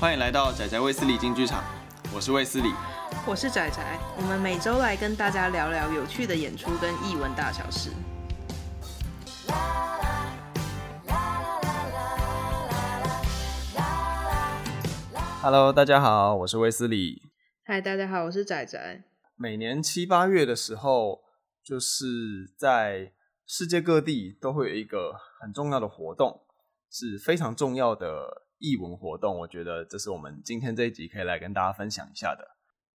欢迎来到仔仔卫斯理进剧场，我是卫斯理，我是仔仔，我们每周来跟大家聊聊有趣的演出跟艺文大小事。Hello，大家好，我是卫斯理。嗨，大家好，我是仔仔。每年七八月的时候，就是在世界各地都会有一个很重要的活动，是非常重要的艺文活动。我觉得这是我们今天这一集可以来跟大家分享一下的。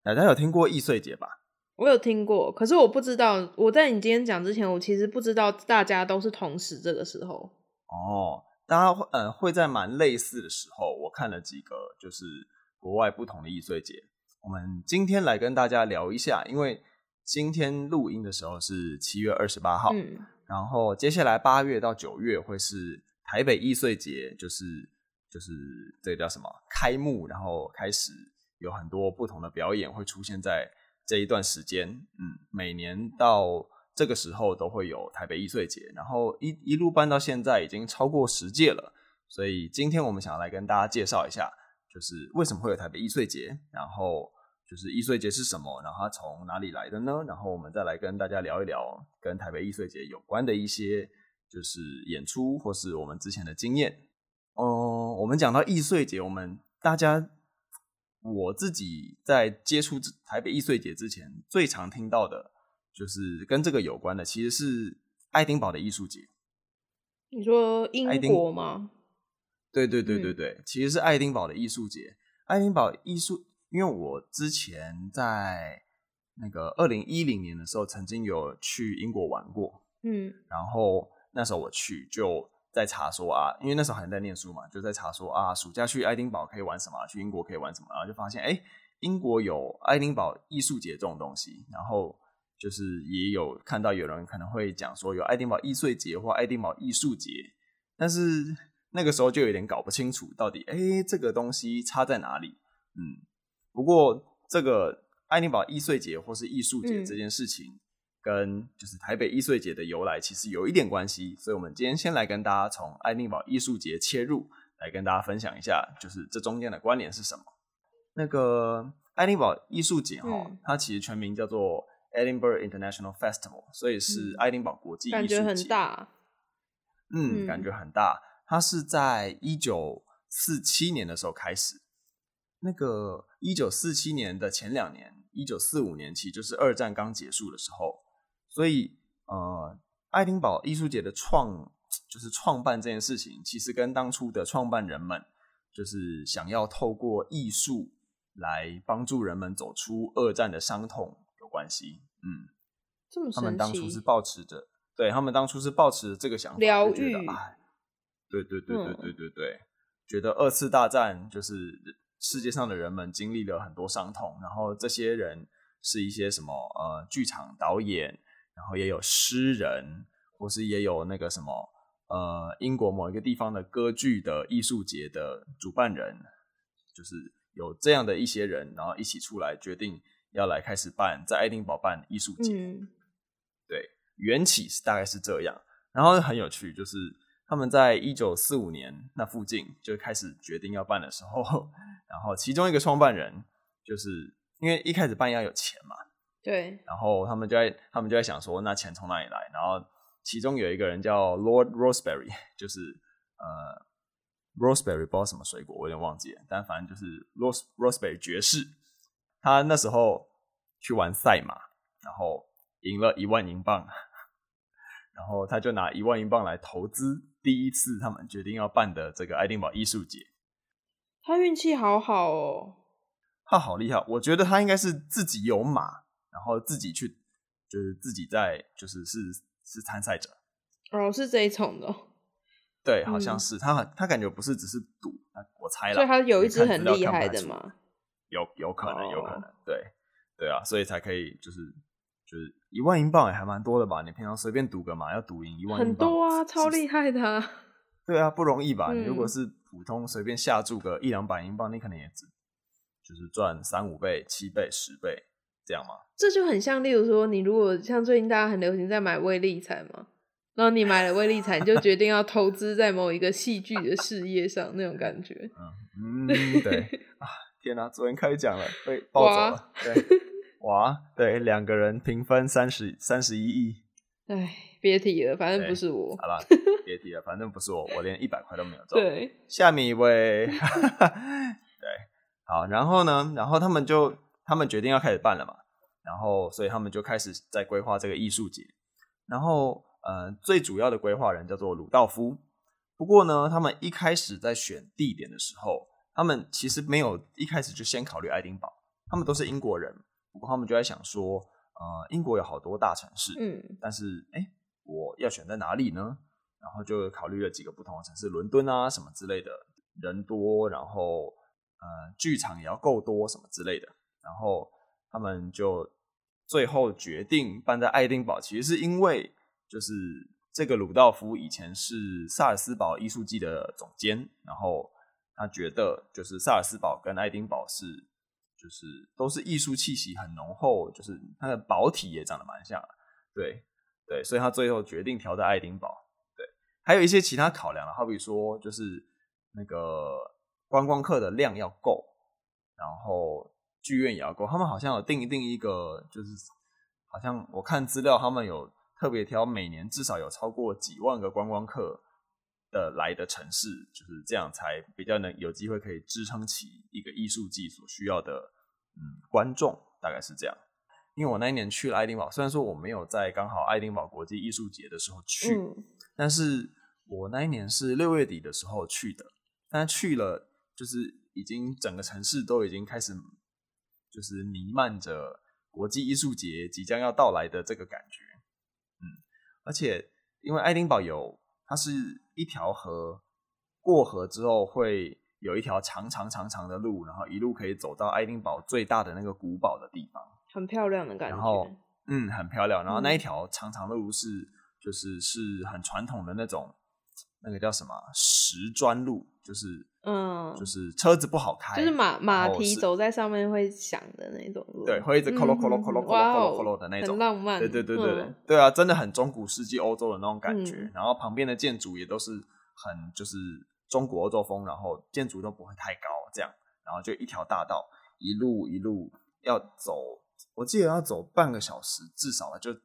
大家有听过易碎节吧？我有听过，可是我不知道。我在你今天讲之前，我其实不知道大家都是同时这个时候。哦，大家会呃会在蛮类似的时候，我看了几个就是国外不同的易碎节。我们今天来跟大家聊一下，因为今天录音的时候是七月二十八号，嗯，然后接下来八月到九月会是台北易碎节，就是就是这个叫什么开幕，然后开始有很多不同的表演会出现在这一段时间，嗯，每年到这个时候都会有台北艺穗节，然后一一路办到现在已经超过十届了，所以今天我们想要来跟大家介绍一下。就是为什么会有台北艺穗节，然后就是艺穗节是什么，然后它从哪里来的呢？然后我们再来跟大家聊一聊跟台北艺穗节有关的一些就是演出或是我们之前的经验哦。嗯，我们讲到易碎节，我们大家我自己在接触台北易碎节之前，最常听到的就是跟这个有关的，其实是爱丁堡的艺术节。你说英国吗？对对对对对，嗯、其实是爱丁堡的艺术节。爱丁堡艺术，因为我之前在那个二零一零年的时候，曾经有去英国玩过，嗯，然后那时候我去就在查说啊，因为那时候还在念书嘛，就在查说啊，暑假去爱丁堡可以玩什么，去英国可以玩什么，然后就发现哎，英国有爱丁堡艺术节这种东西，然后就是也有看到有人可能会讲说有爱丁堡艺穗节或爱丁堡艺术节，但是。那个时候就有点搞不清楚，到底哎，这个东西差在哪里？嗯，不过这个爱丁堡艺穗节或是艺术节这件事情，跟就是台北艺穗节的由来其实有一点关系，所以我们今天先来跟大家从爱丁堡艺术节切入，来跟大家分享一下，就是这中间的关联是什么。那个爱丁堡艺术节哈，嗯、它其实全名叫做 Edinburgh International Festival，所以是爱丁堡国际艺术节。感觉很大，嗯，感觉很大。它是在一九四七年的时候开始，那个一九四七年的前两年，一九四五年起就是二战刚结束的时候，所以呃，爱丁堡艺术节的创就是创办这件事情，其实跟当初的创办人们就是想要透过艺术来帮助人们走出二战的伤痛有关系。嗯，这么。他们当初是抱持着，对，他们当初是抱持着这个想法，疗愈。哎对对对对对对对，嗯、觉得二次大战就是世界上的人们经历了很多伤痛，然后这些人是一些什么呃剧场导演，然后也有诗人，或是也有那个什么呃英国某一个地方的歌剧的艺术节的主办人，就是有这样的一些人，然后一起出来决定要来开始办在爱丁堡办艺术节。嗯、对，缘起是大概是这样，然后很有趣就是。他们在一九四五年那附近就开始决定要办的时候，然后其中一个创办人就是因为一开始办要有钱嘛，对，然后他们就在他们就在想说，那钱从哪里来？然后其中有一个人叫 Lord Roseberry，就是呃 Roseberry 不知道什么水果，我有点忘记了，但反正就是 Rose Roseberry 爵士，他那时候去玩赛马，然后赢了一万英镑。然后他就拿一万英镑来投资第一次他们决定要办的这个爱丁堡艺术节。他运气好好哦，他好厉害。我觉得他应该是自己有马，然后自己去，就是自己在，就是是是参赛者。哦，是这一种的。对，好像是、嗯、他，他感觉不是只是赌，我猜了。所以他有一只很厉害的嘛？有有可能，有可能，对对啊，所以才可以就是。就是一万英镑也还蛮多的吧？你平常随便赌个嘛要赌赢一万英镑，很多啊，超厉害的啊。对啊，不容易吧？嗯、你如果是普通随便下注个一两百英镑，你可能也只就是赚三五倍、七倍、十倍这样吗？这就很像，例如说，你如果像最近大家很流行在买威力彩嘛，然后你买了威力彩，你就决定要投资在某一个戏剧的事业上，那种感觉。嗯，嗯对啊，天哪，昨天开奖了，被 暴走了。哇对，哇，对，两个人平分三十三十一亿。哎，别提了，反正不是我。好了，别提了，反正不是我，我连一百块都没有中。对，下面一位，对，好，然后呢，然后他们就他们决定要开始办了嘛，然后所以他们就开始在规划这个艺术节，然后呃，最主要的规划人叫做鲁道夫。不过呢，他们一开始在选地点的时候，他们其实没有一开始就先考虑爱丁堡，他们都是英国人，不过他们就在想说。呃，英国有好多大城市，嗯，但是哎，我要选在哪里呢？然后就考虑了几个不同的城市，伦敦啊什么之类的，人多，然后呃，剧场也要够多什么之类的，然后他们就最后决定办在爱丁堡，其实是因为就是这个鲁道夫以前是萨尔斯堡艺术季的总监，然后他觉得就是萨尔斯堡跟爱丁堡是。就是都是艺术气息很浓厚，就是它的堡体也长得蛮像，对对，所以他最后决定调在爱丁堡。对，还有一些其他考量了，好比说就是那个观光客的量要够，然后剧院也要够。他们好像有定一定一个，就是好像我看资料，他们有特别挑每年至少有超过几万个观光客的来的城市，就是这样才比较能有机会可以支撑起一个艺术季所需要的嗯观众，大概是这样。因为我那一年去了爱丁堡，虽然说我没有在刚好爱丁堡国际艺术节的时候去，嗯、但是我那一年是六月底的时候去的，但去了就是已经整个城市都已经开始就是弥漫着国际艺术节即将要到来的这个感觉，嗯，而且因为爱丁堡有。它是一条河，过河之后会有一条长长长长的路，然后一路可以走到爱丁堡最大的那个古堡的地方，很漂亮的感觉。然后，嗯，很漂亮。然后那一条长长的路是，嗯、就是是很传统的那种，那个叫什么石砖路，就是。嗯，就是车子不好开，就是马马蹄走在上面会响的那种路，对，会一直咯咯咯咯咯咯咯咯的那种，很浪漫。对对对对对，啊，真的很中古世纪欧洲的那种感觉。嗯、然后旁边的建筑也都是很就是中古欧洲风，然后建筑都不会太高，这样，然后就一条大道，一路一路要走，我记得要走半个小时，至少就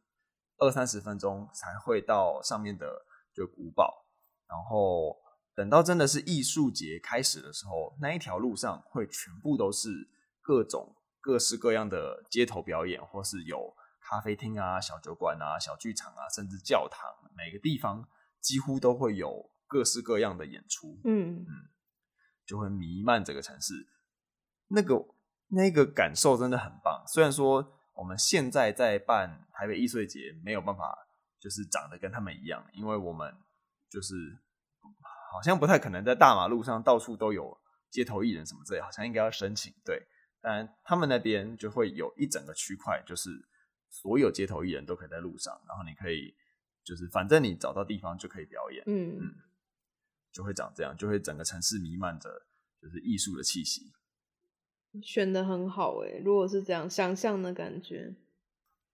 二三十分钟才会到上面的就古堡，然后。等到真的是艺术节开始的时候，那一条路上会全部都是各种各式各样的街头表演，或是有咖啡厅啊、小酒馆啊、小剧场啊，甚至教堂，每个地方几乎都会有各式各样的演出。嗯嗯，就会弥漫这个城市。那个那个感受真的很棒。虽然说我们现在在办台北艺术节，没有办法就是长得跟他们一样，因为我们就是。好像不太可能在大马路上到处都有街头艺人什么之类，好像应该要申请。对，但他们那边就会有一整个区块，就是所有街头艺人都可以在路上，然后你可以就是反正你找到地方就可以表演，嗯嗯，就会长这样，就会整个城市弥漫着就是艺术的气息。选的很好哎，如果是这样想象的感觉。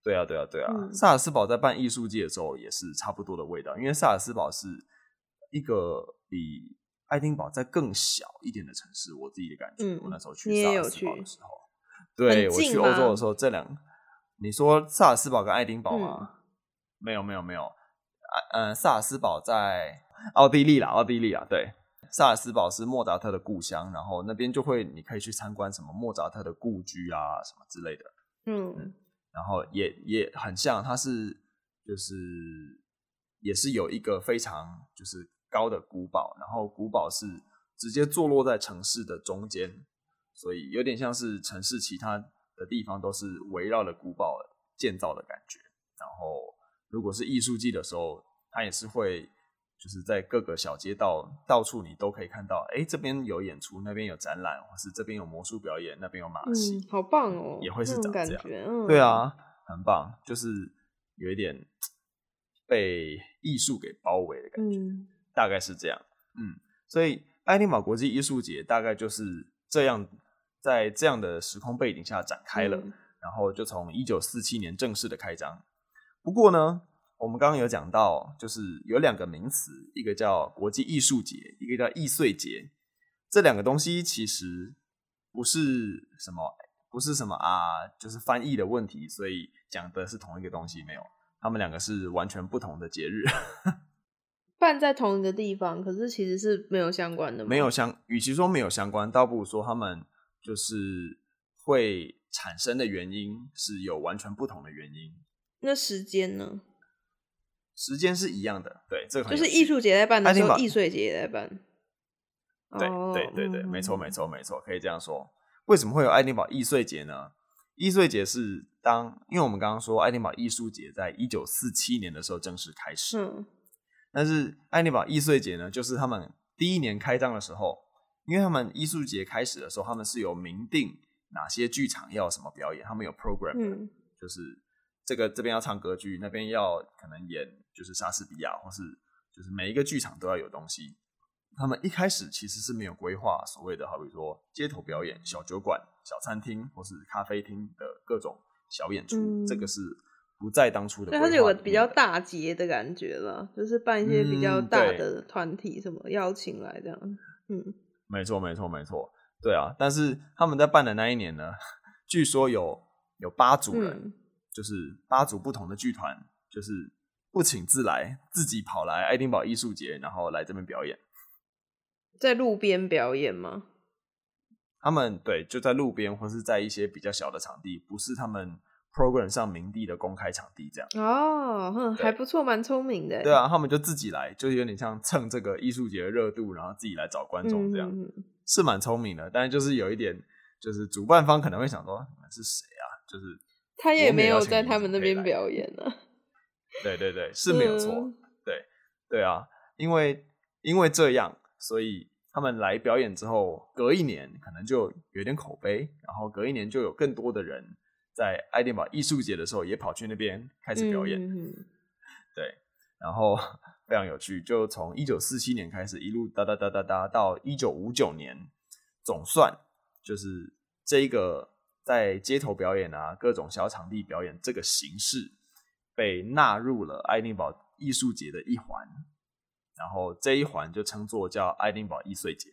对啊对啊对啊，嗯、萨尔斯堡在办艺术季的时候也是差不多的味道，因为萨尔斯堡是一个。比爱丁堡在更小一点的城市，我自己的感觉。嗯、我那时候去萨尔斯堡的时候，对，我去欧洲的时候，这两，你说萨尔斯堡跟爱丁堡吗？嗯、没有，没有，没有。嗯，萨尔斯堡在奥地利啦，奥地利啊，对，萨尔斯堡是莫扎特的故乡，然后那边就会，你可以去参观什么莫扎特的故居啊，什么之类的。嗯，嗯，然后也也很像，它是就是也是有一个非常就是。高的古堡，然后古堡是直接坐落在城市的中间，所以有点像是城市其他的地方都是围绕着古堡建造的感觉。然后如果是艺术季的时候，它也是会就是在各个小街道到处你都可以看到，哎，这边有演出，那边有展览，或是这边有魔术表演，那边有马戏，嗯，好棒哦，也会是长这样，对啊，很棒，就是有一点被艺术给包围的感觉。嗯大概是这样，嗯，所以爱丁堡国际艺术节大概就是这样，在这样的时空背景下展开了，嗯、然后就从一九四七年正式的开张。不过呢，我们刚刚有讲到，就是有两个名词，一个叫国际艺术节，一个叫易碎节。这两个东西其实不是什么，不是什么啊，就是翻译的问题，所以讲的是同一个东西，没有，他们两个是完全不同的节日。办在同一个地方，可是其实是没有相关的吗？没有相，与其说没有相关，倒不如说他们就是会产生的原因是有完全不同的原因。那时间呢？时间是一样的，对，这个就是艺术节在办的时候，艺术节也在办。对对对对，没错没错没错，可以这样说。为什么会有爱丁堡艺术节呢？艺术节是当，因为我们刚刚说爱丁堡艺术节在一九四七年的时候正式开始。嗯。但是爱丁堡艺术节呢，就是他们第一年开张的时候，因为他们艺术节开始的时候，他们是有明定哪些剧场要什么表演，他们有 program，嗯，就是这个这边要唱歌剧，那边要可能演就是莎士比亚，或是就是每一个剧场都要有东西。他们一开始其实是没有规划所谓的，好比说街头表演、小酒馆、小餐厅或是咖啡厅的各种小演出，嗯，这个是。不在当初的，对，它是有个比较大节的感觉了，就是办一些比较大的团体，什么邀请来这样，嗯，没错，没错，没错，对啊。但是他们在办的那一年呢，据说有有八组人，嗯、就是八组不同的剧团，就是不请自来，自己跑来爱丁堡艺术节，然后来这边表演，在路边表演吗？他们对，就在路边，或是在一些比较小的场地，不是他们。program 上名地的公开场地这样哦，哼，还不错，蛮聪明的。对啊，他们就自己来，就有点像蹭这个艺术节的热度，然后自己来找观众这样，嗯、是蛮聪明的。但是就是有一点，就是主办方可能会想说，你们是谁啊？就是他也没有在他们那边表演 呢。对对对，是没有错。嗯、对对啊，因为因为这样，所以他们来表演之后，隔一年可能就有点口碑，然后隔一年就有更多的人。在爱丁堡艺术节的时候，也跑去那边开始表演。嗯、对，然后非常有趣，就从一九四七年开始，一路哒哒哒哒哒到一九五九年，总算就是这一个在街头表演啊，各种小场地表演这个形式，被纳入了爱丁堡艺术节的一环。然后这一环就称作叫爱丁堡易碎节。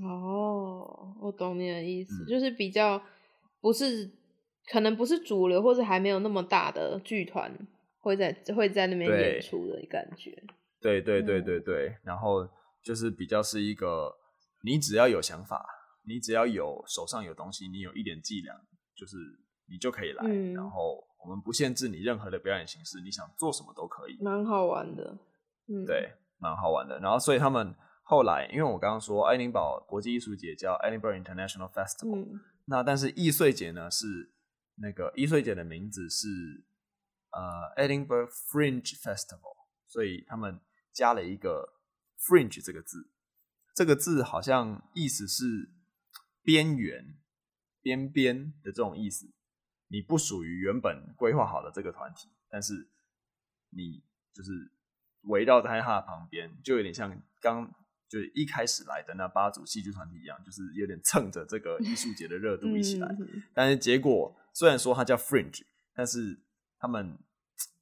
哦，我懂你的意思，嗯、就是比较不是。可能不是主流，或者还没有那么大的剧团会在会在那边演出的感觉。对对对对对，嗯、然后就是比较是一个，你只要有想法，你只要有手上有东西，你有一点伎俩，就是你就可以来。嗯、然后我们不限制你任何的表演形式，你想做什么都可以。蛮好玩的，嗯，对，蛮好玩的。然后所以他们后来，因为我刚刚说爱丁堡国际艺术节叫 Edinburgh International Festival，、嗯、那但是易碎节呢是。那个易碎节的名字是呃 Edinburgh Fringe Festival，所以他们加了一个 Fringe 这个字，这个字好像意思是边缘、边边的这种意思。你不属于原本规划好的这个团体，但是你就是围绕在他的旁边，就有点像刚就是一开始来的那八组戏剧团体一样，就是有点蹭着这个艺术节的热度一起来，但是结果。虽然说它叫 Fringe，但是他们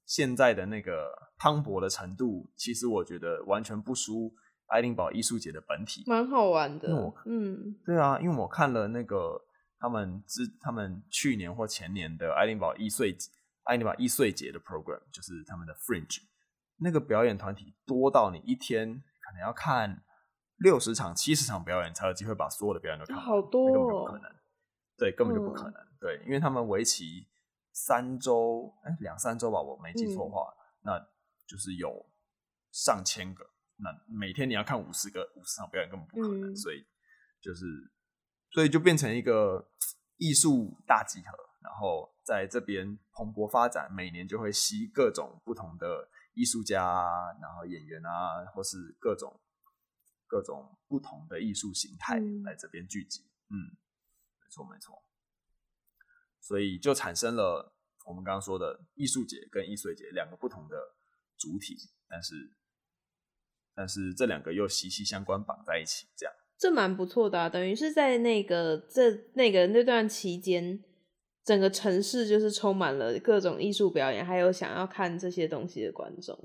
现在的那个磅礴的程度，其实我觉得完全不输爱丁堡艺术节的本体。蛮好玩的，嗯，对啊，因为我看了那个他们之他们去年或前年的爱丁堡艺岁爱丁堡艺岁节的 program，就是他们的 Fringe，那个表演团体多到你一天可能要看六十场、七十场表演，才有机会把所有的表演都看完，好多哦，根本不可能，对，根本就不可能。嗯对，因为他们为期三周，哎，两三周吧，我没记错的话，嗯、那就是有上千个，那每天你要看五十个五十场表演，根本不可能，嗯、所以就是，所以就变成一个艺术大集合，然后在这边蓬勃发展，每年就会吸各种不同的艺术家啊，然后演员啊，或是各种各种不同的艺术形态来这边聚集，嗯，嗯，没错没错。所以就产生了我们刚刚说的艺术节跟艺术节两个不同的主体，但是但是这两个又息息相关绑在一起，这样这蛮不错的啊，等于是在那个这那个那段期间，整个城市就是充满了各种艺术表演，还有想要看这些东西的观众。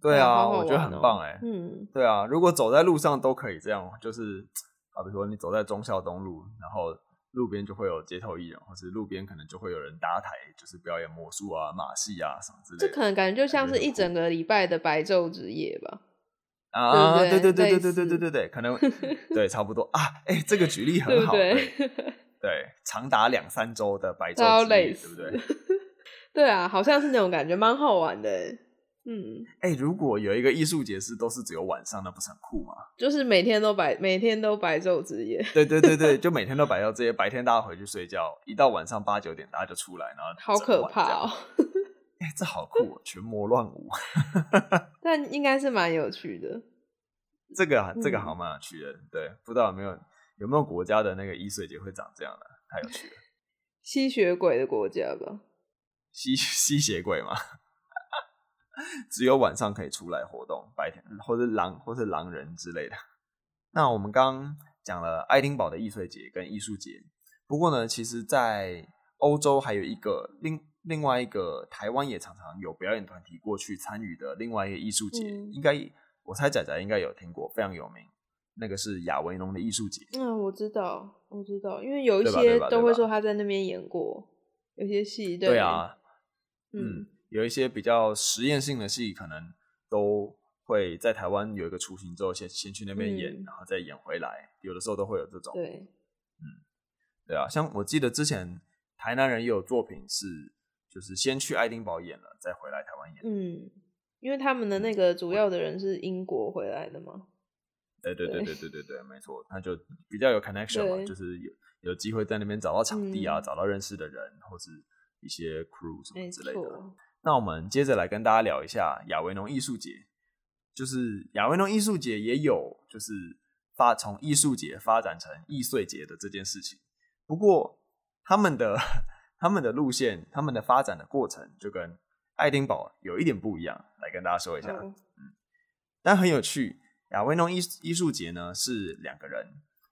对啊，我觉得很棒哎。嗯，对啊，如果走在路上都可以这样，就是啊，比如说你走在忠孝东路，然后路边就会有街头艺人，或是路边可能就会有人搭台，就是表演魔术啊、马戏啊什么之类的。这可能感觉就像是一整个礼拜的白昼之夜吧。啊，对对对对对对对对对对，可能 对差不多啊。哎、欸，这个举例很好，对对，对，长达两三周的白昼之夜，对不对？对啊，好像是那种感觉，蛮好玩的。嗯，哎、欸，如果有一个艺术节是都是只有晚上，那不是很酷吗？就是每天都白，每天都白昼之夜。对对对对，就每天都白昼之夜，白天大家回去睡觉，一到晚上八九点大家就出来，然后好可怕哦。哎、欸，这好酷、喔，群魔乱舞。但应该是蛮有趣的。这个这个好蛮有趣的，嗯、对，不知道有没有有没有国家的那个艺术节会长这样的，太有趣了。吸血鬼的国家吧？吸吸血鬼吗？只有晚上可以出来活动，白天或者狼或是狼人之类的。那我们刚讲了爱丁堡的易碎节跟艺术节，不过呢，其实，在欧洲还有一个另另外一个台湾也常常有表演团体过去参与的另外一个艺术节，嗯、应该我猜仔仔应该有听过，非常有名，那个是亚维农的艺术节。嗯，我知道，我知道，因为有一些都会说他在那边演过，有些戏对，对啊，嗯。嗯有一些比较实验性的戏，可能都会在台湾有一个雏形之后，先先去那边演，嗯，然后再演回来。有的时候都会有这种。对，嗯，对啊，像我记得之前台南人也有作品是，就是先去爱丁堡演了，再回来台湾演。嗯，因为他们的那个主要的人是英国回来的嘛。对对对对对对对，没错，他就比较有 connection 嘛，就是有有机会在那边找到场地啊，嗯，找到认识的人，或是一些 crew 什么之类的。那我们接着来跟大家聊一下亚维农艺术节，就是亚维农艺术节也有就是发从艺术节发展成易碎节的这件事情。不过他们的他们的路线，他们的发展的过程就跟爱丁堡有一点不一样，来跟大家说一下。嗯，但很有趣，亚维农艺艺术节呢是两个人，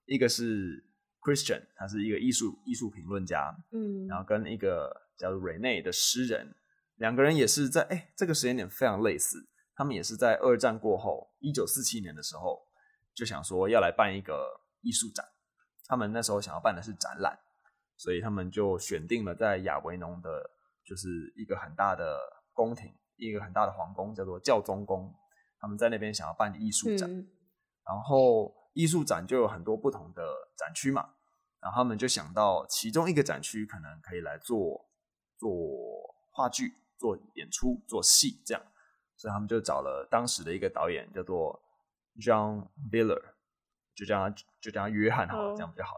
一个是 Christian，他是一个艺术艺术评论家，嗯，然后跟一个叫做 Rene 的诗人。两个人也是在哎，这个时间点非常类似。他们也是在二战过后，一九四七年的时候，就想说要来办一个艺术展。他们那时候想要办的是展览，所以他们就选定了在亚维农的，就是一个很大的宫廷，一个很大的皇宫，叫做教宗宫。他们在那边想要办艺术展，嗯、然后艺术展就有很多不同的展区嘛。然后他们就想到其中一个展区可能可以来做做话剧。做演出、做戏这样，所以他们就找了当时的一个导演，叫做 John Biller，就叫他就叫他约翰好了，这样比较，好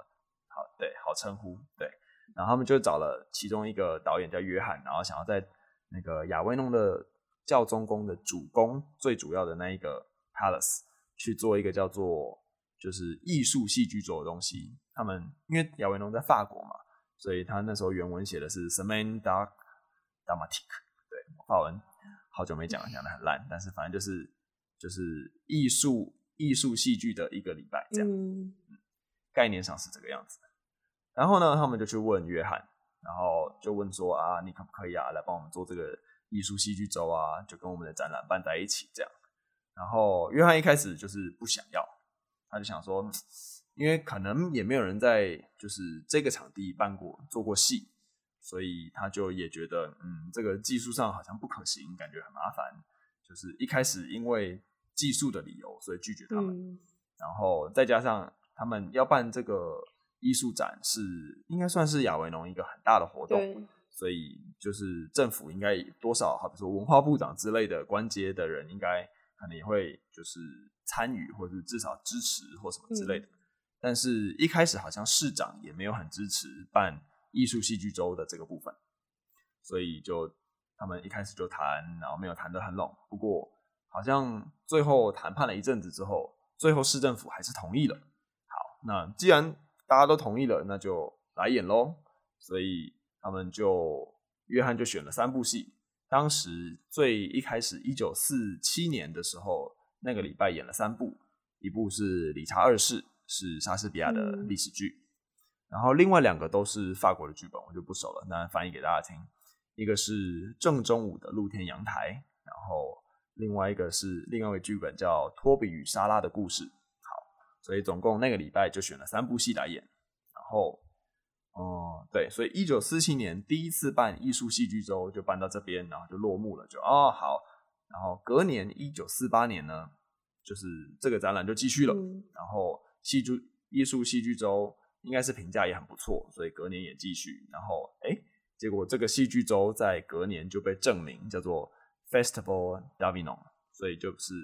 对，好称呼对。然后他们就找了其中一个导演叫约翰，然后想要在那个亚维农的教宗宫的主宫最主要的那一个 Palace 去做一个叫做就是艺术戏剧周的东西。他们因为亚维农在法国嘛，所以他那时候原文写的是 Semaine d'Art Dramatique。法文好久没讲了，讲的很烂，但是反正就是就是艺术艺术戏剧的一个礼拜这样，嗯，概念上是这个样子。然后呢，他们就去问约翰，然后就问说啊，你可不可以啊来帮我们做这个艺术戏剧周啊？就跟我们的展览办在一起这样。然后约翰一开始就是不想要，他就想说，因为可能也没有人在就是这个场地办过做过戏。所以他就也觉得，嗯，这个技术上好像不可行，感觉很麻烦。就是一开始因为技术的理由，所以拒绝他们。嗯、然后再加上他们要办这个艺术展，是应该算是亚维农一个很大的活动，所以就是政府应该多少，好比说文化部长之类的关节的人，应该可能也会就是参与，或者是至少支持或什么之类的。嗯、但是一开始好像市长也没有很支持办。艺术戏剧周的这个部分，所以就他们一开始就谈，然后没有谈得很拢。不过好像最后谈判了一阵子之后，最后市政府还是同意了。好，那既然大家都同意了，那就来演喽。所以他们就约翰就选了三部戏。当时最一开始一九四七年的时候，那个礼拜演了三部，一部是《理查二世》，是莎士比亚的历史剧。然后另外两个都是法国的剧本，我就不熟了，那翻译给大家听。一个是正中午的《露天阳台》，然后另外一个是另外一个剧本叫《托比与莎拉的故事》。好，所以总共那个礼拜就选了三部戏来演。然后，哦、嗯，对，所以一九四七年第一次办艺术戏剧周就办到这边，然后就落幕了，就哦好。然后隔年一九四八年呢，就是这个展览就继续了。嗯、然后戏剧艺术戏剧周。应该是评价也很不错，所以隔年也继续。然后，哎，结果这个戏剧周在隔年就被证明叫做 Festival d'Avignon，所以就是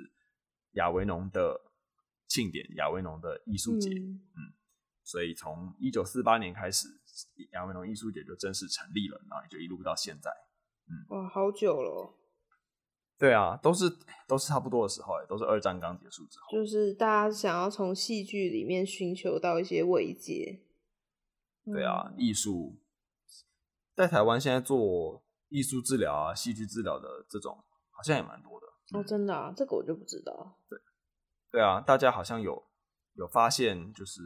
亚维农的庆典，亚维农的艺术节。嗯，嗯，所以从一九四八年开始，亚维农艺术节就正式成立了，然后也就一路到现在。嗯，哇，好久了。对啊，都是都是差不多的时候，都是二战刚结束之后。就是大家想要从戏剧里面寻求到一些慰藉。对啊，艺术在台湾现在做艺术治疗啊、戏剧治疗的这种，好像也蛮多的。哦，真的啊，这个我就不知道。对，对啊，大家好像有有发现，就是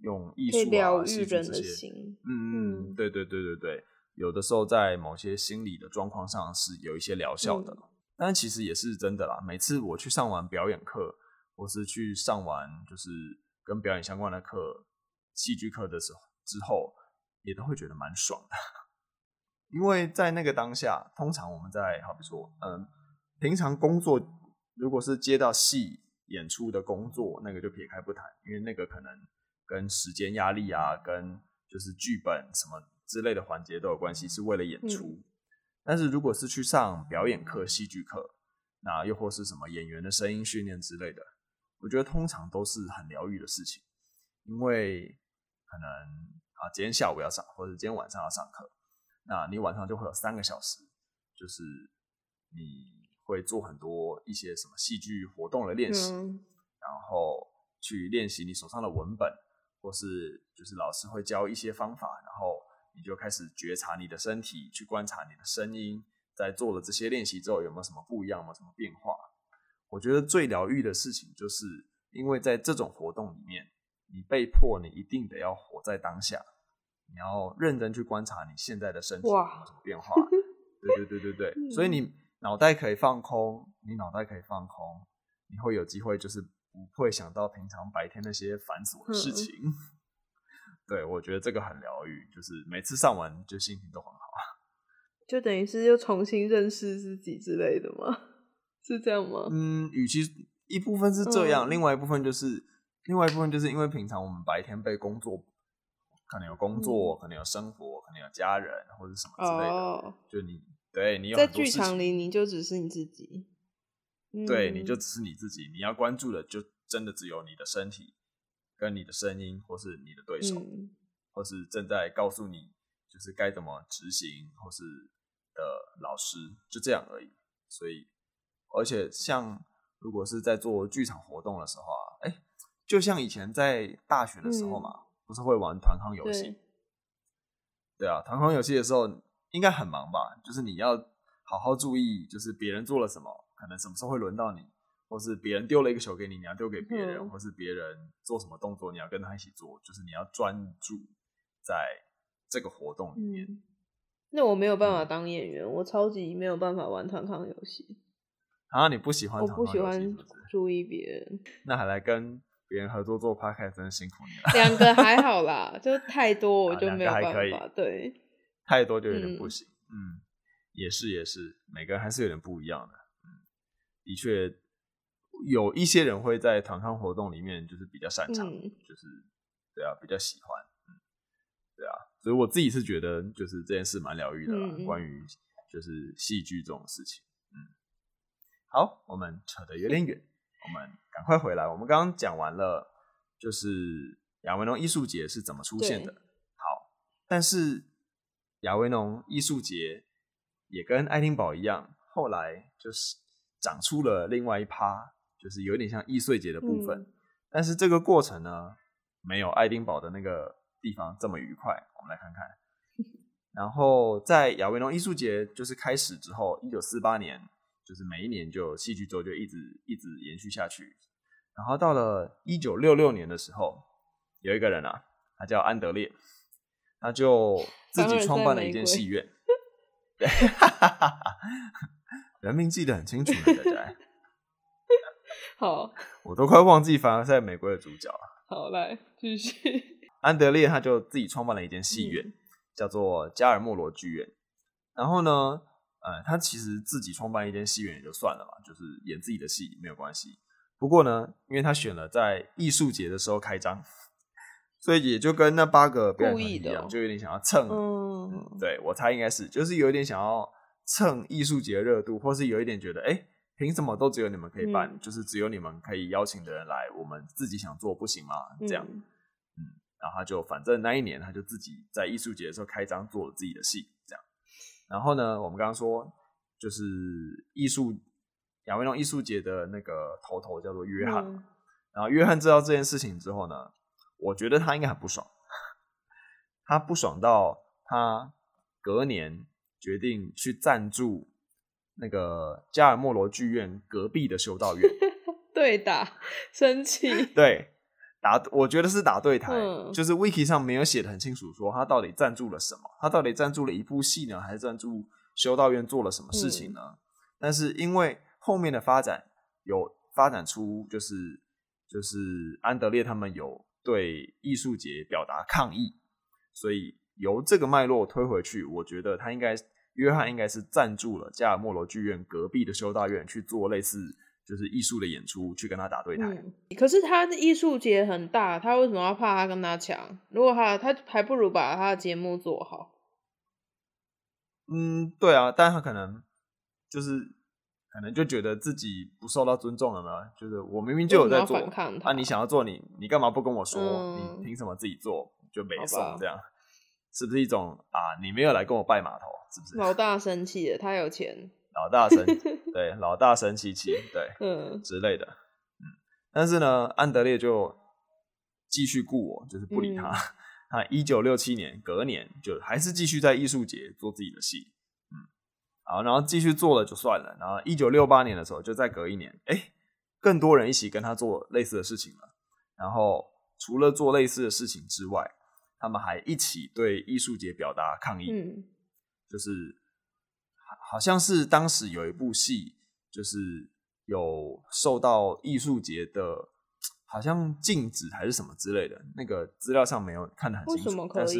用艺术啊、疗愈人的心。嗯嗯，对对对对对。有的时候在某些心理的状况上是有一些疗效的，嗯、但其实也是真的啦。每次我去上完表演课，或是去上完就是跟表演相关的课、戏剧课的时候之后，也都会觉得蛮爽的。因为在那个当下，通常我们在好比说，嗯，平常工作如果是接到戏演出的工作，那个就撇开不谈，因为那个可能跟时间压力啊，跟就是剧本什么。之类的环节都有关系，是为了演出。嗯、但是如果是去上表演课、戏剧课，那又或是什么演员的声音训练之类的，我觉得通常都是很疗愈的事情。因为可能啊，今天下午要上，或者今天晚上要上课，那你晚上就会有三个小时，就是你会做很多一些什么戏剧活动的练习，嗯、然后去练习你手上的文本，或是就是老师会教一些方法，然后。你就开始觉察你的身体，去观察你的声音，在做了这些练习之后，有没有什么不一样，有没有什么变化？我觉得最疗愈的事情，就是因为在这种活动里面，你被迫你一定得要活在当下，你要认真去观察你现在的身体有没有什么变化。对对对对对，所以你脑袋可以放空，你脑袋可以放空，你会有机会就是不会想到平常白天那些繁琐的事情。嗯 对，我觉得这个很疗愈，就是每次上完就心情都很好，就等于是又重新认识自己之类的吗？是这样吗？嗯，与其一部分是这样，嗯、另外一部分就是，另外一部分就是因为平常我们白天被工作，可能有工作，嗯、可能有生活，可能有家人或者什么之类的，哦、就你对你有在剧场里，你就只是你自己，嗯、对，你就只是你自己，你要关注的就真的只有你的身体。跟你的声音，或是你的对手，嗯、或是正在告诉你，就是该怎么执行，或是的老师，就这样而已。所以，而且像如果是在做剧场活动的时候啊，哎、欸，就像以前在大学的时候嘛，嗯、不是会玩团康游戏？对啊，团康游戏的时候应该很忙吧？就是你要好好注意，就是别人做了什么，可能什么时候会轮到你。或是别人丢了一个球给你，你要丢给别人；嗯、或是别人做什么动作，你要跟他一起做。就是你要专注在这个活动里面。嗯、那我没有办法当演员，嗯、我超级没有办法玩团康游戏。啊，你不喜欢？我不喜欢注意别人。那还来跟别人合作做 podcast，真的辛苦你了。两个还好啦，就太多我就没有办法。啊、对，太多就有点不行。嗯，嗯，也是也是，每个人还是有点不一样的。嗯，的确。有一些人会在团康活动里面就是比较擅长，嗯、就是对啊，比较喜欢，嗯，对啊，所以我自己是觉得就是这件事蛮疗愈的啦，嗯、关于就是戏剧这种事情，嗯，好，我们扯得有点远，我们赶快回来。我们刚刚讲完了，就是亚文龙艺术节是怎么出现的，好，但是亚维农艺术节也跟爱丁堡一样，后来就是长出了另外一趴。就是有点像易碎节的部分，嗯、但是这个过程呢，没有爱丁堡的那个地方这么愉快。我们来看看。然后在亚维农艺术节就是开始之后，一九四八年，就是每一年就戏剧周就一直一直延续下去。然后到了一九六六年的时候，有一个人啊，他叫安德烈，他就自己创办了一间戏院。对，人民记得很清楚？好，我都快忘记凡尔赛玫瑰的主角了。好，来继续。安德烈他就自己创办了一间戏院，嗯、叫做加尔莫罗剧院。然后呢，呃，他其实自己创办一间戏院也就算了嘛，就是演自己的戏没有关系。不过呢，因为他选了在艺术节的时候开张，所以也就跟那八个表演团一样，就有点想要蹭。嗯，嗯，对，我猜应该是，就是有一点想要蹭艺术节的热度，或是有一点觉得，哎，凭什么都只有你们可以办？嗯、就是只有你们可以邀请的人来，我们自己想做不行吗？这样，嗯，嗯，然后他就反正那一年他就自己在艺术节的时候开张做了自己的戏，这样。然后呢，我们刚刚说就是艺术。亚维农艺术节的那个头头叫做约翰，嗯、然后约翰知道这件事情之后呢，我觉得他应该很不爽，他不爽到他隔年决定去赞助那个加尔莫罗剧院隔壁的修道院，对打生气，对打，我觉得是打对台，嗯、就是 Wiki 上没有写的很清楚，说他到底赞助了什么，他到底赞助了一部戏呢，还是赞助修道院做了什么事情呢？嗯、但是因为后面的发展有发展出，就是就是安德烈他们有对艺术节表达抗议，所以由这个脉络推回去，我觉得他应该约翰应该是赞助了加尔莫罗剧院隔壁的修道院去做类似就是艺术的演出，去跟他打对台。嗯，可是他的艺术节很大，他为什么要怕他跟他抢？如果他他还不如把他的节目做好。嗯，对啊，但他可能就是。可能就觉得自己不受到尊重了嘛，就是我明明就有在做，那、啊、你想要做你，你干嘛不跟我说？嗯、你凭什么自己做就没送这样？是不是一种啊？你没有来跟我拜码头，是不是？老大生气了，他有钱。老大生 对，老大生气气对，嗯之类的，嗯。但是呢，安德烈就继续雇我，就是不理他。嗯、他一九六七年隔年就还是继续在艺术节做自己的戏。好，然后继续做了就算了。然后一九六八年的时候，就再隔一年，哎，更多人一起跟他做类似的事情了。然后除了做类似的事情之外，他们还一起对艺术节表达抗议。嗯，就是好像是当时有一部戏，就是有受到艺术节的，好像禁止还是什么之类的，那个资料上没有看得很清楚，但是，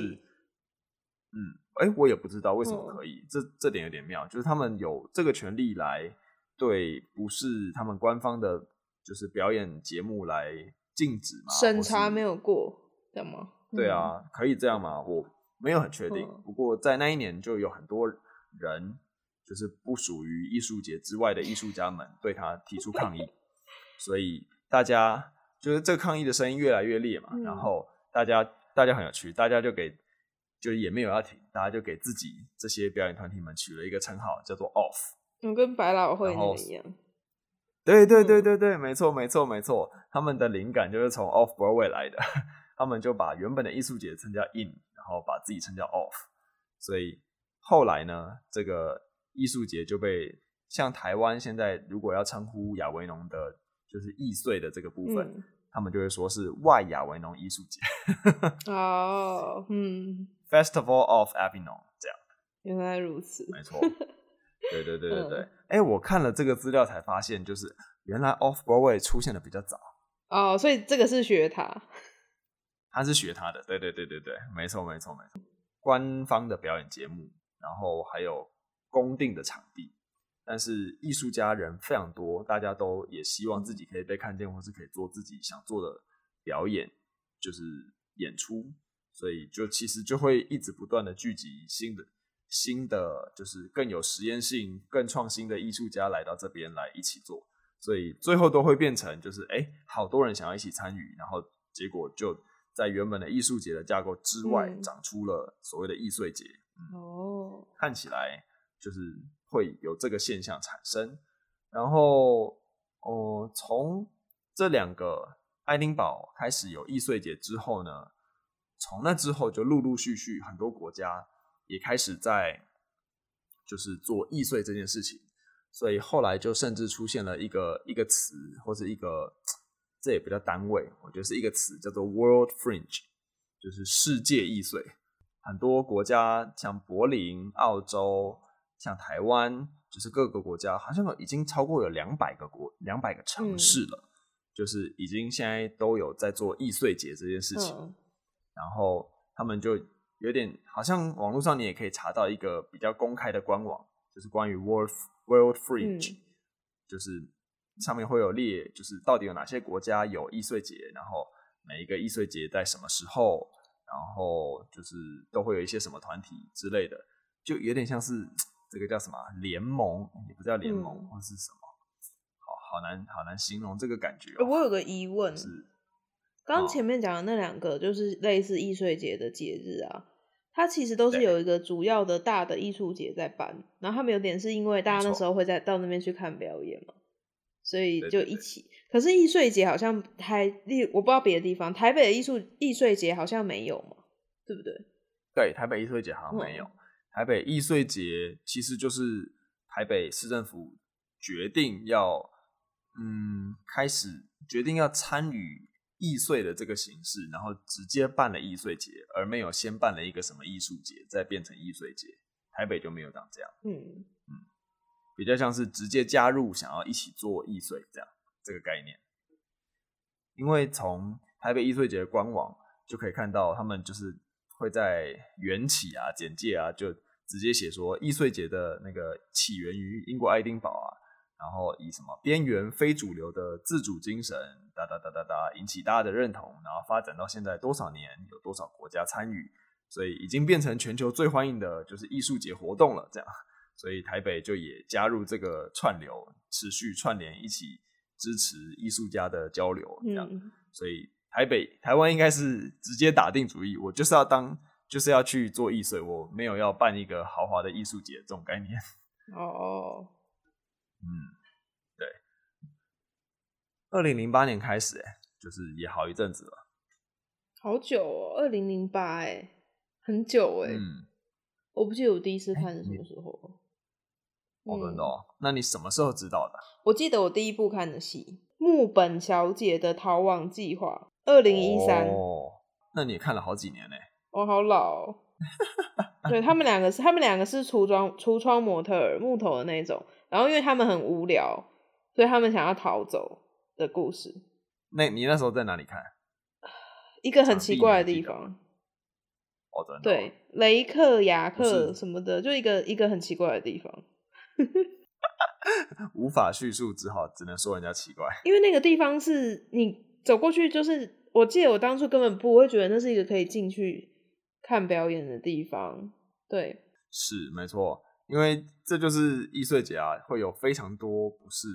嗯。哎，我也不知道为什么可以，嗯、这这点有点妙，就是他们有这个权利来对不是他们官方的，就是表演节目来禁止嘛？审查没有过，这样吗？对啊，可以这样吗？我没有很确定。嗯、不过在那一年，就有很多人，就是不属于艺术节之外的艺术家们，对他提出抗议，所以大家就是这个抗议的声音越来越烈嘛。嗯、然后大家大家很有趣，大家就给。就也没有要停，大家就给自己这些表演团体们取了一个称号，叫做 Off。嗯，跟百老汇那一样。对对对对对，没错没错没错，他们的灵感就是从 Off Broadway 来的。他们就把原本的艺术节称叫 In，然后把自己称叫 Off。所以后来呢，这个艺术节就被像台湾现在如果要称呼亚维农的，就是易碎的这个部分。嗯他们就会说是外亚维农艺术节。哦，嗯，Festival of Avignon 这样。原来如此，没错。对对对对对。哎、嗯欸，我看了这个资料才发现，就是原来 Off Broadway 出现的比较早。哦，所以这个是学他。他是学他的，对对对对对，没错没错没错。官方的表演节目，然后还有公定的场地。但是艺术家人非常多，大家都也希望自己可以被看见，或是可以做自己想做的表演，就是演出，所以就其实就会一直不断的聚集新的、新的，就是更有实验性、更创新的艺术家来到这边来一起做，所以最后都会变成就是哎，好多人想要一起参与，然后结果就在原本的艺术节的架构之外，长出了所谓的易碎节。哦、嗯，看起来就是。会有这个现象产生，然后，哦，从这两个爱丁堡开始有易碎节之后呢，从那之后就陆陆续续很多国家也开始在就是做易碎这件事情，所以后来就甚至出现了一个一个词或者一个这也不叫单位，我觉得是一个词叫做 World Fringe，就是世界易碎，很多国家像柏林、澳洲、像台湾，就是各个国家好像已经超过有两百个国、两百个城市了，嗯、就是已经现在都有在做易碎节这件事情。嗯、然后他们就有点好像网络上你也可以查到一个比较公开的官网，就是关于 World World Fringe，、嗯、就是上面会有列，就是到底有哪些国家有易碎节，然后每一个易碎节在什么时候。然后就是都会有一些什么团体之类的，就有点像是这个叫什么联盟，也不叫联盟，嗯、或是什么，好好难好难形容这个感觉、哦。我有个疑问，是刚刚前面讲的那两个，就是类似易碎节的节日啊，它其实都是有一个主要的大的艺术节在办，然后他们有点是因为大家那时候会在到那边去看表演嘛，所以就一起。可是易碎节好像台例，我不知道别的地方，台北的艺术易碎节好像没有嘛，对不对？对，台北易碎节好像没有。嗯、台北易碎节其实就是台北市政府决定要，嗯，开始决定要参与艺穗的这个形式，然后直接办了易碎节，而没有先办了一个什么艺术节，再变成易碎节。台北就没有当这样，嗯嗯，比较像是直接加入，想要一起做易碎这样。这个概念，因为从台北易碎节的官网就可以看到，他们就是会在缘起啊、简介啊，就直接写说易碎节的那个起源于英国爱丁堡啊，然后以什么边缘非主流的自主精神哒哒哒哒哒引起大家的认同，然后发展到现在多少年，有多少国家参与，所以已经变成全球最欢迎的就是艺术节活动了。这样，所以台北就也加入这个串流，持续串联一起。支持艺术家的交流，这样，嗯、所以台北、台湾应该是直接打定主意，我就是要当，就是要去做艺术，我没有要办一个豪华的艺术节这种概念。哦，嗯，对，二零零八年开始，哎，就是也好一阵子了，好久哦，二零零八，哎，很久哎，嗯，我不记得我第一次看是什么时候。哦，真的哦？那你什么时候知道的？我记得我第一部看的戏《木本小姐的逃亡计划》，二零一三。哦，那你也看了好几年呢。我好老哦。对，他们两个是，他们两个是橱窗橱窗模特儿，木头的那种。然后因为他们很无聊，所以他们想要逃走的故事。那你那时候在哪里看？一个很奇怪的地方。哦，真的。对，雷克雅克什么的，就一个一个很奇怪的地方。无法叙述，只好只能说人家奇怪。因为那个地方是你走过去，就是我记得我当初根本不会觉得那是一个可以进去看表演的地方。对，是没错，因为这就是艺穗节啊，会有非常多不是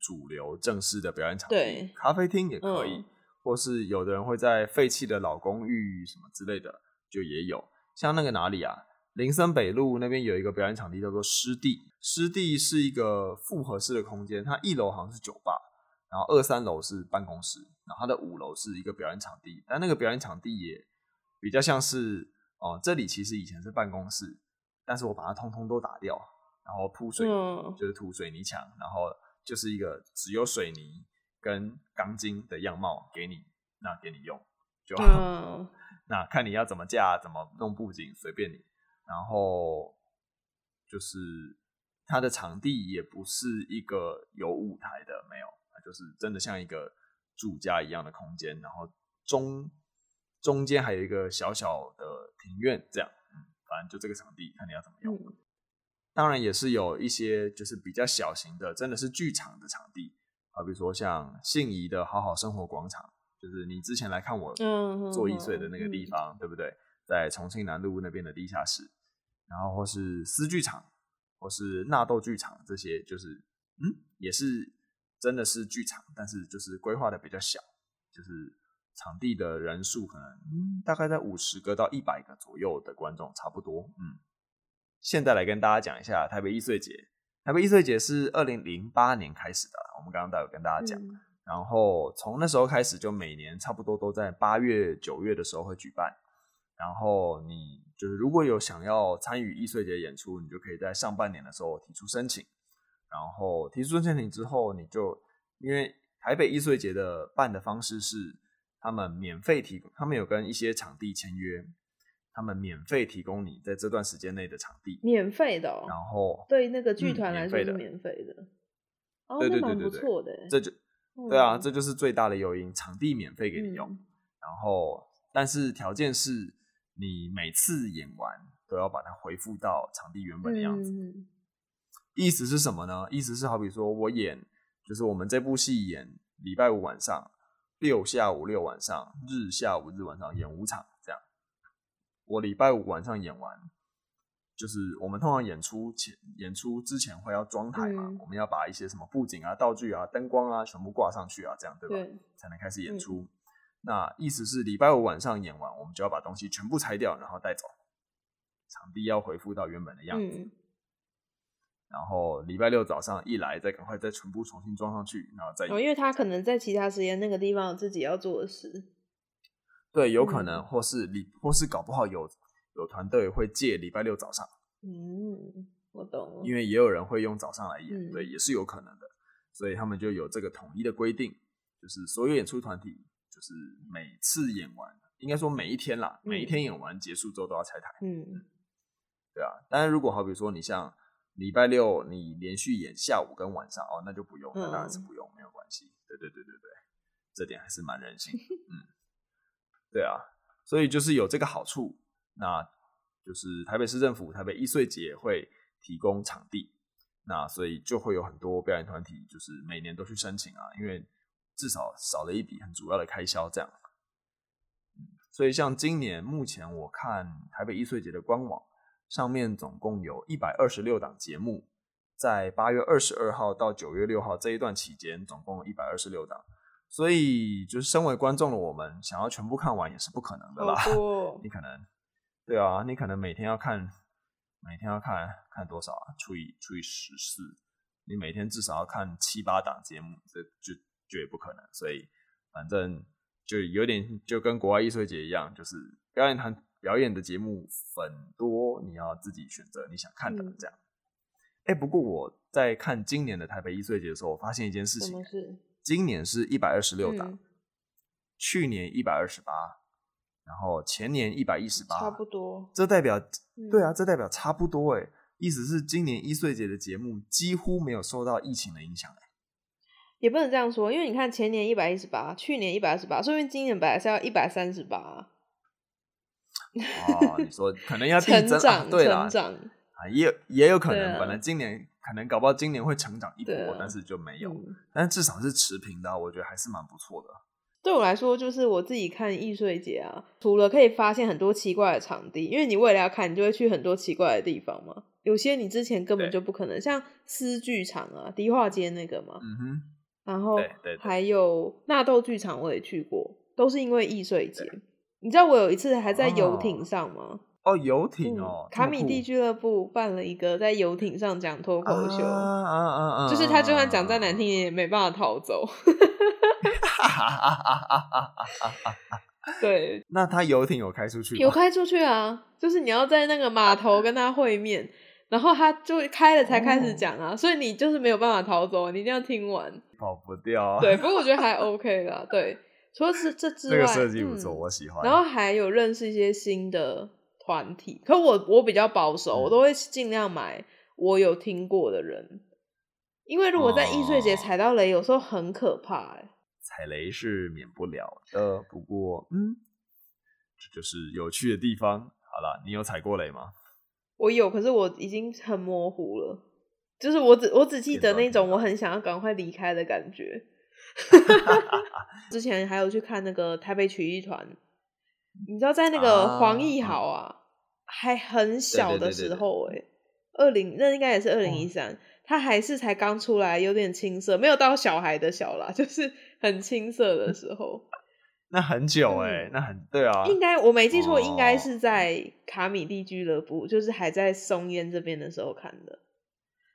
主流正式的表演场地，对，咖啡厅也可以，嗯、或是有的人会在废弃的老公寓什么之类的，就也有。像那个哪里啊？林森北路那边有一个表演场地，叫做湿地。湿地是一个复合式的空间，它一楼好像是酒吧，然后二三楼是办公室，然后它的五楼是一个表演场地。但那个表演场地也比较像是哦，这里其实以前是办公室，但是我把它通通都打掉，然后铺水，嗯、就是涂水泥墙，然后就是一个只有水泥跟钢筋的样貌给你，那给你用就好。嗯、那看你要怎么架，怎么弄布景，随便你。然后就是它的场地也不是一个有舞台的，没有，就是真的像一个住家一样的空间。然后中中间还有一个小小的庭院，这样，嗯，反正就这个场地，看你要怎么用。嗯、当然也是有一些就是比较小型的，真的是剧场的场地，好比如说像信宜的好好生活广场，就是你之前来看我做易碎的那个地方，嗯、对不对？在重庆南路那边的地下室，然后或是私剧场，或是纳豆剧场，这些就是嗯，也是真的是剧场，但是就是规划的比较小，就是场地的人数可能嗯，大概在五十个到一百个左右的观众差不多。嗯，现在来跟大家讲一下台北艺穗节。台北艺穗节是二零零八年开始的，我们刚刚都有跟大家讲，嗯、然后从那时候开始就每年差不多都在八月九月的时候会举办。然后你就是如果有想要参与艺穗节演出，你就可以在上半年的时候提出申请。然后提出申请之后，你就因为台北艺穗节的办的方式是，他们免费提供，他们有跟一些场地签约，他们免费提供你在这段时间内的场地，免费的、哦。然后对那个剧团来说是免费的，哦，对对对对对，不错的，这就对啊，这就是最大的诱因，场地免费给你用，嗯、然后但是条件是你每次演完都要把它恢复到场地原本的样子。嗯、意思是什么呢？意思是好比说我演，就是我们这部戏演礼拜五晚上。六下午六晚上，日下午日晚上演五场，这样。我礼拜五晚上演完，就是我们通常演出前、演出之前会要装台嘛，嗯、我们要把一些什么布景啊、道具啊、灯光啊全部挂上去啊，这样对吧？对，才能开始演出。嗯、那意思是礼拜五晚上演完，我们就要把东西全部拆掉，然后带走，场地要恢复到原本的样子。嗯然后礼拜六早上一来，再赶快再全部重新装上去，然后再。哦，因为他可能在其他时间那个地方有自己要做的事。对，有可能，嗯、或是礼，或是搞不好有有团队会借礼拜六早上。嗯，我懂了。因为也有人会用早上来演，嗯、对，也是有可能的。所以他们就有这个统一的规定，就是所有演出团体，就是每次演完，应该说每一天啦，每一天演完结束之后都要拆台。嗯，对啊。但是如果好比说你像。礼拜六你连续演下午跟晚上哦，那就不用，那当然是不用，嗯、没有关系。对对对对对，这点还是蛮人性。嗯，对啊，所以就是有这个好处，那就是台北市政府台北艺穗节会提供场地，那所以就会有很多表演团体就是每年都去申请啊，因为至少少了一笔很主要的开销这样。嗯，所以像今年目前我看台北艺穗节的官网。上面总共有一百二十六档节目，在八月二十二号到九月六号这一段期间，总共有一百二十六档。所以，就是身为观众的我们，想要全部看完也是不可能的啦。哦、你可能，对啊，你可能每天要看，每天要看看多少啊？除以除以十四，你每天至少要看七八档节目，这就绝对不可能。所以，反正就有点就跟国外艺术节一样，就是表演团。表演的节目很多，你要自己选择你想看的这样。哎、嗯欸，不过我在看今年的台北艺穗节的时候，我发现一件事情：今年是一百二十六档，嗯、去年一百二十八，然后前年一百一十八，差不多。这代表，嗯、对啊，这代表差不多哎。意思是今年一岁节的节目几乎没有受到疫情的影响。也不能这样说，因为你看前年一百一十八，去年一百二十八，说明今年本来是要一百三十八。哦，你说可能要递增啊？对啦，啊，也也有可能，本来今年可能搞不好今年会成长一波，但是就没有，但至少是持平的，我觉得还是蛮不错的。对我来说，就是我自己看易碎节啊，除了可以发现很多奇怪的场地，因为你为了要看，你就会去很多奇怪的地方嘛。有些你之前根本就不可能，像思剧场啊，迪化街那个嘛，嗯哼，然后还有纳豆剧场，我也去过，都是因为易碎节。你知道我有一次还在游艇上吗？哦，游艇哦，卡米蒂俱乐部办了一个在游艇上讲脱口秀，啊啊啊！就是他就算讲再难听也没办法逃走。对，那他游艇有开出去吗？有开出去啊，就是你要在那个码头跟他会面，然后他就开了才开始讲啊，所以你就是没有办法逃走，你一定要听完，跑不掉。对，不过我觉得还 OK 啦，对。除了这这之外，这个设计不错，嗯、我喜欢。然后还有认识一些新的团体，可我我比较保守，嗯、我都会尽量买我有听过的人，因为如果在艺穗节踩到雷，有时候很可怕。哎，踩雷是免不了的，不过嗯，这就是有趣的地方。好了，你有踩过雷吗？我有，可是我已经很模糊了，就是我只我只记得那种我很想要赶快离开的感觉。之前还有去看那个台北曲艺团，你知道在那个黄义豪啊，啊还很小的时候哎，二零那应该也是二零一三，他还是才刚出来，有点青涩，没有到小孩的小啦，就是很青涩的时候。那很久哎、欸，嗯、那很对啊，应该我没记错，应该是在卡米蒂俱乐部，就是还在松烟这边的时候看的。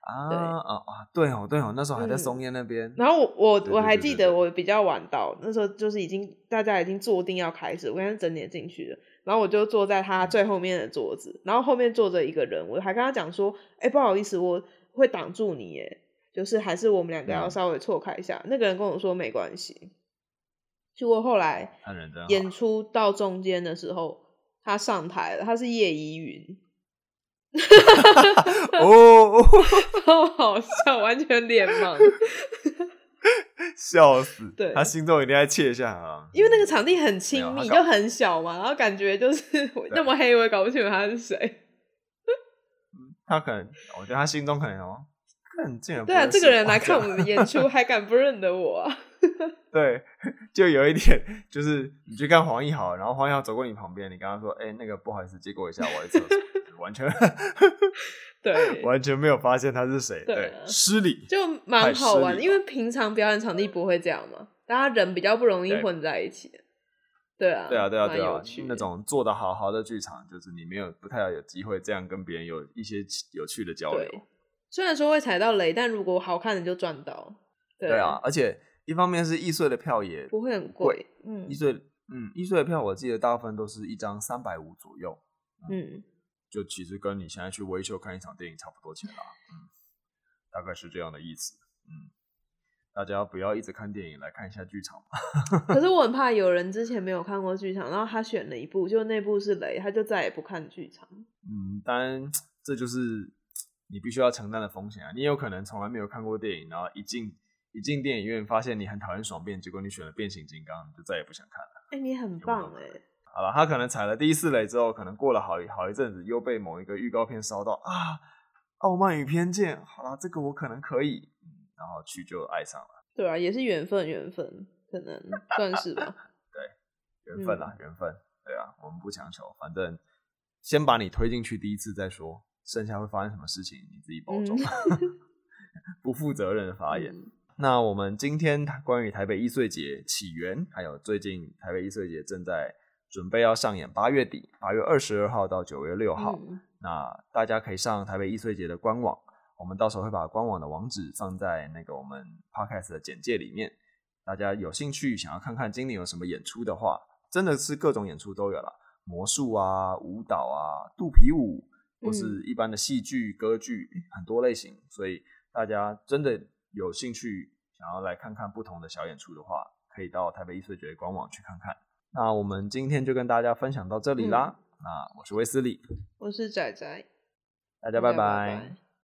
啊啊啊！对哦，对哦，那时候还在松烟那边、嗯。然后我我我还记得我比较晚到，那时候就是已经大家已经坐定要开始，我刚整点进去了。然后我就坐在他最后面的桌子，然后后面坐着一个人，我还跟他讲说：“哎、欸，不好意思，我会挡住你耶，就是还是我们两个要稍微错开一下。嗯”那个人跟我说没关系，结果后来演出到中间的时候，他上台了，他是叶怡云。哦，超好笑，完全脸盲，笑死！对，他心中一定在窃笑啊，因为那个场地很亲密，就很小嘛，然后感觉就是那么黑，我也搞不清楚他是谁。他可能，我觉得他心中可能哦，很近。对啊，这个人来看我们的演出，还敢不认得我啊？对，就有一点，就是你去看黄义豪，然后黄义豪走过你旁边，你跟他说：“哎、欸，那个不好意思，借过一下，我的厕所。”完全 对，完全没有发现他是谁，对，失礼，就蛮好玩，因为平常表演场地不会这样嘛，大家人比较不容易混在一起。对啊，对啊，对啊，对啊，那种做的好好的剧场，就是你没有不太有机会这样跟别人有一些有趣的交流。虽然说会踩到雷，但如果好看的就赚到。对啊，而且一方面是易碎的票也不会很贵，嗯，易碎，嗯，易碎的票我记得大部分都是一张三百五左右，嗯。就其实跟你现在去威秀看一场电影差不多钱啦，嗯，大概是这样的意思，嗯，大家不要一直看电影，来看一下剧场吧。可是我很怕有人之前没有看过剧场，然后他选了一部，就那部是雷，他就再也不看剧场。嗯，当然这就是你必须要承担的风险啊。你有可能从来没有看过电影，然后一进一进电影院发现你很讨厌爽变，结果你选了变形金刚，就再也不想看了。哎、欸，你很棒哎、欸。好了，他可能踩了第一次雷之后，可能过了好一好一阵子，又被某一个预告片烧到啊，《傲慢与偏见》。好了，这个我可能可以，然后去就爱上了。对啊，也是缘分，缘分可能 算是吧。对，缘分啊，缘、嗯、分。对啊，我们不强求，反正先把你推进去第一次再说，剩下会发生什么事情你自己保重。嗯、不负责任的发言。嗯、那我们今天关于台北一岁节起源，还有最近台北一岁节正在。准备要上演八月底，八月二十二号到九月六号，嗯，那大家可以上台北易碎节的官网，我们到时候会把官网的网址放在那个我们 podcast 的简介里面。大家有兴趣想要看看今年有什么演出的话，真的是各种演出都有了，魔术啊、舞蹈啊、肚皮舞，或是一般的戏剧、歌剧，很多类型。所以大家真的有兴趣想要来看看不同的小演出的话，可以到台北艺穗节的官网去看看。那我们今天就跟大家分享到这里啦。嗯、那我是威斯利，我是仔仔，大家拜拜。拜拜。